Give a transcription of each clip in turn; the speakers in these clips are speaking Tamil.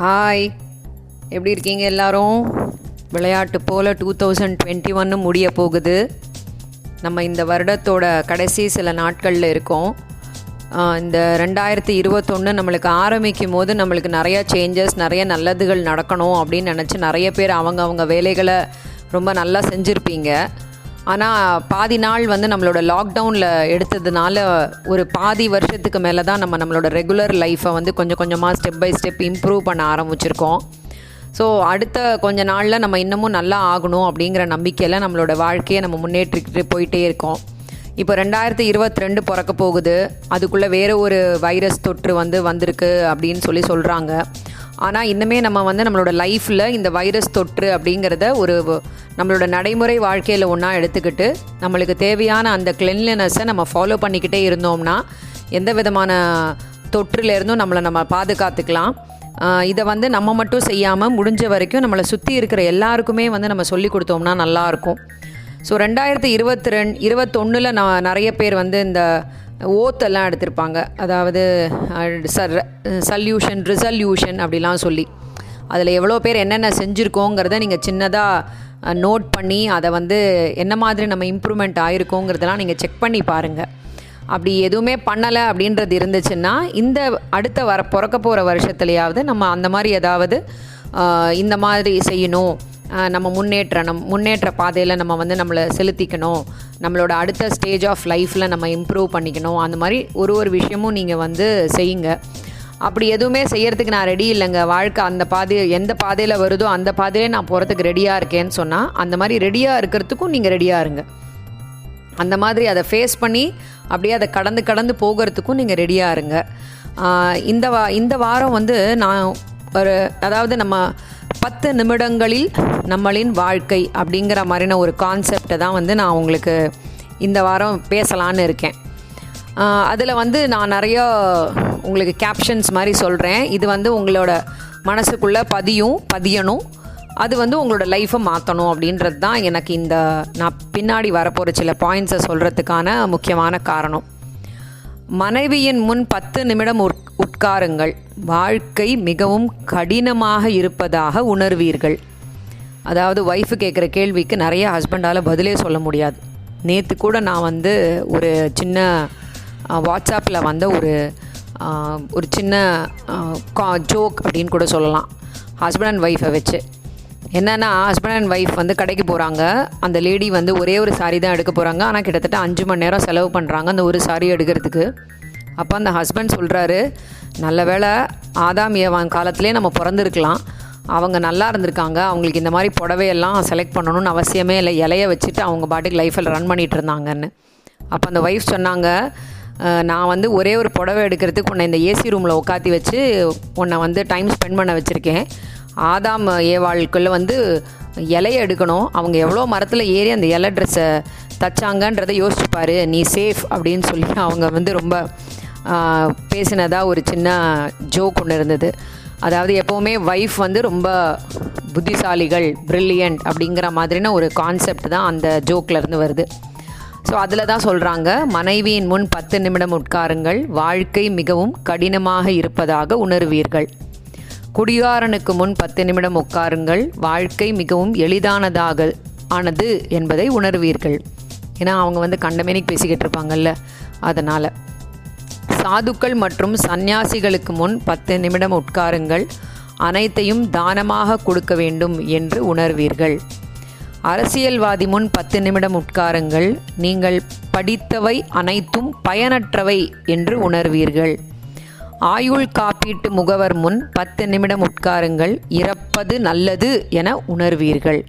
ஹாய் எப்படி இருக்கீங்க எல்லாரும்? விளையாட்டு போல் டூ தௌசண்ட் டுவெண்ட்டி ஒன்று முடிய போகுது. நம்ம இந்த வருடத்தோட கடைசி சில நாட்களில் இருக்கோம். இந்த ரெண்டாயிரத்தி இருபத்தொன்று நம்மளுக்கு ஆரம்பிக்கும் போது நம்மளுக்கு நிறைய சேஞ்சஸ் நிறைய நல்லதுகள் நடக்கணும் அப்படின்னு நினச்சி நிறைய பேர் அவங்க அவங்க வேலைகளை ரொம்ப நல்லா செஞ்சுருப்பீங்க. ஆனால் பாதி நாள் வந்து நம்மளோட லாக்டவுனில் எடுத்ததுனால ஒரு பாதி வருஷத்துக்கு மேலே தான் நம்ம நம்மளோட ரெகுலர் லைஃப்பை வந்து கொஞ்சம் கொஞ்சமாக ஸ்டெப் பை ஸ்டெப் இம்ப்ரூவ் பண்ண ஆரம்பிச்சிருக்கோம். ஸோ அடுத்த கொஞ்ச நாளில் நம்ம இன்னமும் நல்லா ஆகணும் அப்படிங்கிற நம்பிக்கையில் நம்மளோட வாழ்க்கையை நம்ம முன்னேற்றிக்கிட்டு போயிட்டே இருக்கோம். இப்போ ரெண்டாயிரத்தி இருபத்தி ரெண்டு பிறக்க போகுது. அதுக்குள்ளே வேறு ஒரு வைரஸ் தொற்று வந்து வந்திருக்கு அப்படின்னு சொல்லி சொல்கிறாங்க ஆனால் இன்னுமே நம்ம வந்து நம்மளோட லைஃப்பில் இந்த வைரஸ் தொற்று அப்படிங்கிறத ஒரு நம்மளோட நடைமுறை வாழ்க்கையில் ஒன்றா எடுத்துக்கிட்டு நம்மளுக்கு தேவையான அந்த கிளென்லினஸை நம்ம ஃபாலோ பண்ணிக்கிட்டே இருந்தோம்னா எந்த விதமான தொற்றுலேருந்தும் நம்மளை நம்ம பாதுகாத்துக்கலாம். இதை வந்து நம்ம மட்டும் செய்யாமல் முடிஞ்ச வரைக்கும் நம்மளை சுற்றி இருக்கிற எல்லாருக்குமே வந்து நம்ம சொல்லி கொடுத்தோம்னா நல்லாயிருக்கும் ஸோ ரெண்டாயிரத்தி இருபத்தி ரெண் இருபத்தொன்னில் நான் நிறைய பேர் வந்து இந்த ஓத்தெல்லாம் எடுத்திருப்பாங்க. அதாவது சல்யூஷன் ரிசல்யூஷன் அப்படிலாம் சொல்லி. அதில் எவ்வளோ பேர் என்னென்ன செஞ்சுருக்கோங்கிறத நீங்கள் சின்னதாக நோட் பண்ணி அதை வந்து என்ன மாதிரி நம்ம இம்ப்ரூவ்மெண்ட் ஆகிருக்கோங்கிறதெல்லாம் நீங்கள் செக் பண்ணி பாருங்கள் அப்படி எதுவுமே பண்ணலை அப்படின்றது இருந்துச்சுன்னா இந்த அடுத்த வர பிறக்க போகிற வருஷத்துலையாவது நம்ம அந்த மாதிரி ஏதாவது இந்த மாதிரி செய்யணும். நம்ம முன்னேற்ற நம் முன்னேற்ற பாதையில் நம்ம வந்து நம்மளை செலுத்திக்கணும். நம்மளோட அடுத்த ஸ்டேஜ் ஆஃப் லைஃப்பில் நம்ம இம்ப்ரூவ் பண்ணிக்கணும். அந்த மாதிரி ஒரு ஒரு விஷயமும் நீங்கள் வந்து செய்யுங்க. அப்படி எதுவுமே செய்யறதுக்கு நான் ரெடி இல்லைங்க. வாழ்க்கை அந்த பாதை எந்த பாதையில் வருதோ அந்த பாதையிலே நான் போகிறதுக்கு ரெடியாக இருக்கேன்னு சொன்னால் அந்த மாதிரி ரெடியாக இருக்கிறதுக்கும் நீங்கள் ரெடியாக இருங்க. அந்த மாதிரி அதை ஃபேஸ் பண்ணி அப்படியே அதை கடந்து கடந்து போகிறதுக்கும் நீங்கள் ரெடியாக இருங்க. இந்த வா இந்த வாரம் வந்து நான் ஒரு அதாவது நம்ம பத்து நிமிடங்களில் நம்மளின் வாழ்க்கை அப்படிங்கிற மாதிரின ஒரு கான்செப்டை தான் வந்து நான் உங்களுக்கு இந்த வாரம் பேசலான்னு இருக்கேன். அதில் வந்து நான் நிறையா உங்களுக்கு கேப்ஷன்ஸ் மாதிரி சொல்கிறேன் இது வந்து உங்களோட மனசுக்குள்ளே பதியும் பதியணும். அது வந்து உங்களோட லைஃப்பை மாற்றணும் அப்படின்றது தான் எனக்கு இந்த நான் பின்னாடி வரப்போகிற சில பாயிண்ட்ஸை சொல்கிறதுக்கான முக்கியமான காரணம். மனைவியின் முன் பத்து நிமிடம் உட் உட்காருங்கள். வாழ்க்கை மிகவும் கடினமாக இருப்பதாக உணர்வீர்கள். அதாவது ஒய்ஃபு கேட்குற கேள்விக்கு நிறைய ஹஸ்பண்டால் பதிலே சொல்ல முடியாது. நேற்று கூட நான் வந்து ஒரு சின்ன வாட்ஸ்அப்பில் வந்த ஒரு ஒரு சின்ன கா ஜோக் அப்படின்னு கூட சொல்லலாம். ஹஸ்பண்ட் அண்ட் ஒய்ஃபை வச்சு. என்னென்னா ஹஸ்பண்ட் அண்ட் ஒய்ஃப் வந்து கடைக்கு போகிறாங்க அந்த லேடி வந்து ஒரே ஒரு சாரி தான் எடுக்க போகிறாங்க ஆனால் கிட்டத்தட்ட அஞ்சு மணி நேரம் செலவு பண்ணுறாங்க அந்த ஒரு சாரி எடுக்கிறதுக்கு. அப்போ அந்த ஹஸ்பண்ட் சொல்கிறாரு நல்ல வேளை ஆதாம் ஏவான் காலத்திலே நம்ம பிறந்திருக்கலாம். அவங்க நல்லா இருந்திருக்காங்க. அவங்களுக்கு இந்த மாதிரி புடவையெல்லாம் செலக்ட் பண்ணணும்னு அவசியமே இல்லை. இலைய வச்சுட்டு அவங்க பாட்டுக்கு லைஃப்பில் ரன் பண்ணிகிட்டு இருந்தாங்கன்னு. அப்போ அந்த ஒய்ஃப் சொன்னாங்க நான் வந்து ஒரே ஒரு புடவை எடுக்கிறதுக்கு உன்னை இந்த ஏசி ரூமில் உட்காத்தி வச்சு உன்னை வந்து டைம் ஸ்பெண்ட் பண்ண வச்சுருக்கேன். ஆதாம் ஏவாளுக்குள்ளே வந்து இலைய எடுக்கணும். அவங்க எவ்வளோ மரத்தில் ஏறி அந்த இலை ட்ரெஸ்ஸை தச்சாங்கன்றதை யோசிச்சுப்பார் நீ சேஃப் அப்படின்னு சொல்லி அவங்க வந்து ரொம்ப பேசினதாக ஒரு சின்ன ஜோக் ஒன்று இருந்தது. அதாவது எப்போவுமே ஒய்ஃப் வந்து ரொம்ப புத்திசாலிகள் ப்ரில்லியன்ட் அப்படிங்கிற மாதிரின ஒரு கான்செப்ட் தான் அந்த ஜோக்கில் இருந்து வருது. ஸோ அதில் தான் சொல்கிறாங்க மனைவியின் முன் பத்து நிமிடம் உட்காருங்கள் வாழ்க்கை மிகவும் கடினமாக இருப்பதாக உணர்வீர்கள். குடிகாரனுக்கு முன் பத்து நிமிடம் உட்காருங்கள் வாழ்க்கை மிகவும் எளிதானதாக ஆனது என்பதை உணர்வீர்கள். ஏன்னா அவங்க வந்து கண்டமேனிக்கு பேசிக்கிட்டு இருப்பாங்கல்ல அதனால். சாதுக்கள் மற்றும் சந்நியாசிகளுக்கு முன் பத்து நிமிடம் உட்காருங்கள் அனைத்தையும் தானமாக கொடுக்க வேண்டும் என்று உணர்வீர்கள். அரசியல்வாதி முன் பத்து நிமிடம் உட்காருங்கள். நீங்கள் படித்தவை அனைத்தும் பயனற்றவை என்று உணர்வீர்கள். ஆயுள் காப்பீட்டு முகவர் முன் பத்து நிமிடம் உட்காருங்கள். இறப்பது நல்லது என உணர்வீர்கள்.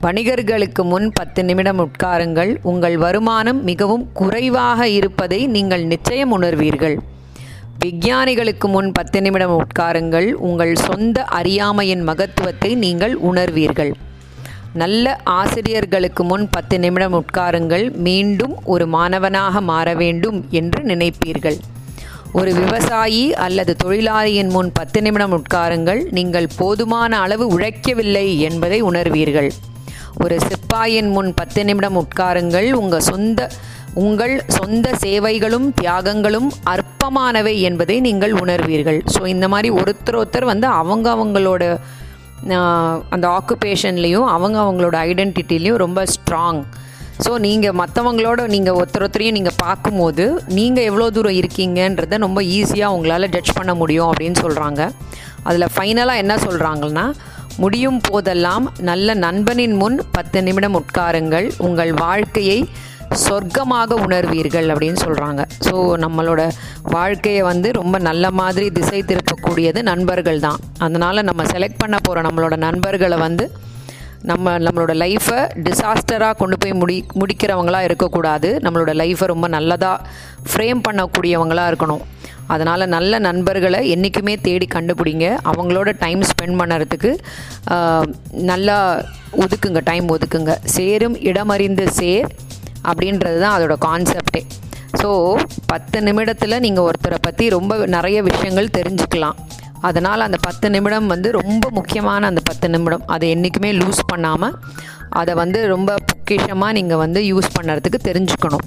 வணிகர்களுக்கு முன் பத்து நிமிடம் உட்காருங்கள். உங்கள் வருமானம் மிகவும் குறைவாக இருப்பதை நீங்கள் நிச்சயம் உணர்வீர்கள். விஞ்ஞானிகளுக்கு முன் பத்து நிமிடம் உட்காருங்கள். உங்கள் சொந்த அறியாமையின் மகத்துவத்தை நீங்கள் உணர்வீர்கள். நல்ல ஆசிரியர்களுக்கு முன் பத்து நிமிடம் உட்காருங்கள். மீண்டும் ஒரு மாணவனாக மாற வேண்டும் என்று நினைப்பீர்கள். ஒரு விவசாயி அல்லது தொழிலாளியின் முன் பத்து நிமிடம் உட்காருங்கள். நீங்கள் போதுமான அளவு உழைக்கவில்லை என்பதை உணர்வீர்கள். ஒரு சிப்பாயின் முன் பத்து நிமிடம் உட்காருங்கள். உங்கள் சொந்த உங்கள் சொந்த சேவைகளும் தியாகங்களும் அற்பமானவை என்பதை நீங்கள் உணர்வீர்கள். ஸோ இந்த மாதிரி ஒருத்தர் ஒருத்தர் வந்து அவங்க அவங்களோட அந்த ஆக்குபேஷன்லேயும் அவங்க அவங்களோட ஐடென்டிட்டிலையும் ரொம்ப ஸ்ட்ராங் ஸோ நீங்கள் மற்றவங்களோட நீங்கள் ஒருத்தர் ஒருத்தரையும் நீங்கள் பார்க்கும்போது நீங்கள் எவ்வளோ தூரம் இருக்கீங்கன்றத ரொம்ப ஈஸியாக உங்களால் ஜட்ஜ் பண்ண முடியும் அப்படின்னு சொல்கிறாங்க அதில் ஃபைனலாக என்ன சொல்கிறாங்கன்னா முடியும் போதெல்லாம் நல்ல நண்பனின் முன் பத்து நிமிடம் உட்காருங்கள் உங்கள் வாழ்க்கையை சொர்க்கமாக உணர்வீர்கள் அப்படின்னு சொல்கிறாங்க ஸோ நம்மளோட வாழ்க்கையை வந்து ரொம்ப நல்ல மாதிரி திசை கூடியது நண்பர்கள் தான். அதனால் நம்ம செலக்ட் பண்ண போகிற நம்மளோட நண்பர்களை வந்து நம்ம நம்மளோட லைஃப்பை டிசாஸ்டராக கொண்டு போய் முடி முடிக்கிறவங்களாக இருக்கக்கூடாது. நம்மளோட லைஃப்பை ரொம்ப நல்லதாக ஃப்ரேம் பண்ணக்கூடியவங்களாக இருக்கணும். அதனால் நல்ல நண்பர்களை என்றைக்குமே தேடி கண்டுபிடிங்க. அவங்களோட டைம் ஸ்பெண்ட் பண்ணுறதுக்கு நல்லா ஒதுக்குங்க டைம் ஒதுக்குங்க. சேரும் இடமறிந்து சேர் அப்படின்றது தான் அதோட கான்செப்டே ஸோ பத்து நிமிடத்தில் நீங்கள் ஒருத்தரை பற்றி ரொம்ப நிறைய விஷயங்கள் தெரிஞ்சுக்கலாம். அதனால் அந்த பத்து நிமிடம் வந்து ரொம்ப முக்கியமான அந்த பத்து நிமிடம். அதை என்றைக்குமே லூஸ் பண்ணாமல் அதை வந்து ரொம்ப பொக்கிஷமாக நீங்கள் வந்து யூஸ் பண்ணுறதுக்கு தெரிஞ்சுக்கணும்.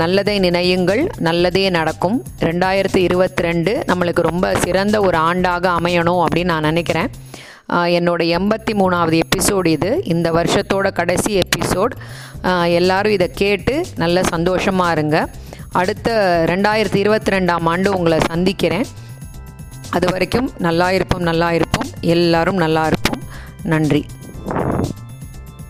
நல்லதை நினையுங்கள் நல்லதே நடக்கும். ரெண்டாயிரத்தி இருபத்தி ரெண்டு நம்மளுக்கு ரொம்ப சிறந்த ஒரு ஆண்டாக அமையணும் அப்படின்னு நான் நினைக்கிறேன். என்னோட எண்பத்தி மூணாவது எபிசோடு இது. இந்த வருஷத்தோட கடைசி எபிசோட் எல்லாரும் இதை கேட்டு நல்ல சந்தோஷமாக இருங்க. அடுத்த ரெண்டாயிரத்தி இருபத்தி ரெண்டாம் ஆண்டு உங்களை சந்திக்கிறேன். அது வரைக்கும் நல்லா இருப்போம் நல்லா இருப்போம். எல்லாரும் நல்லா இருப்போம். நன்றி.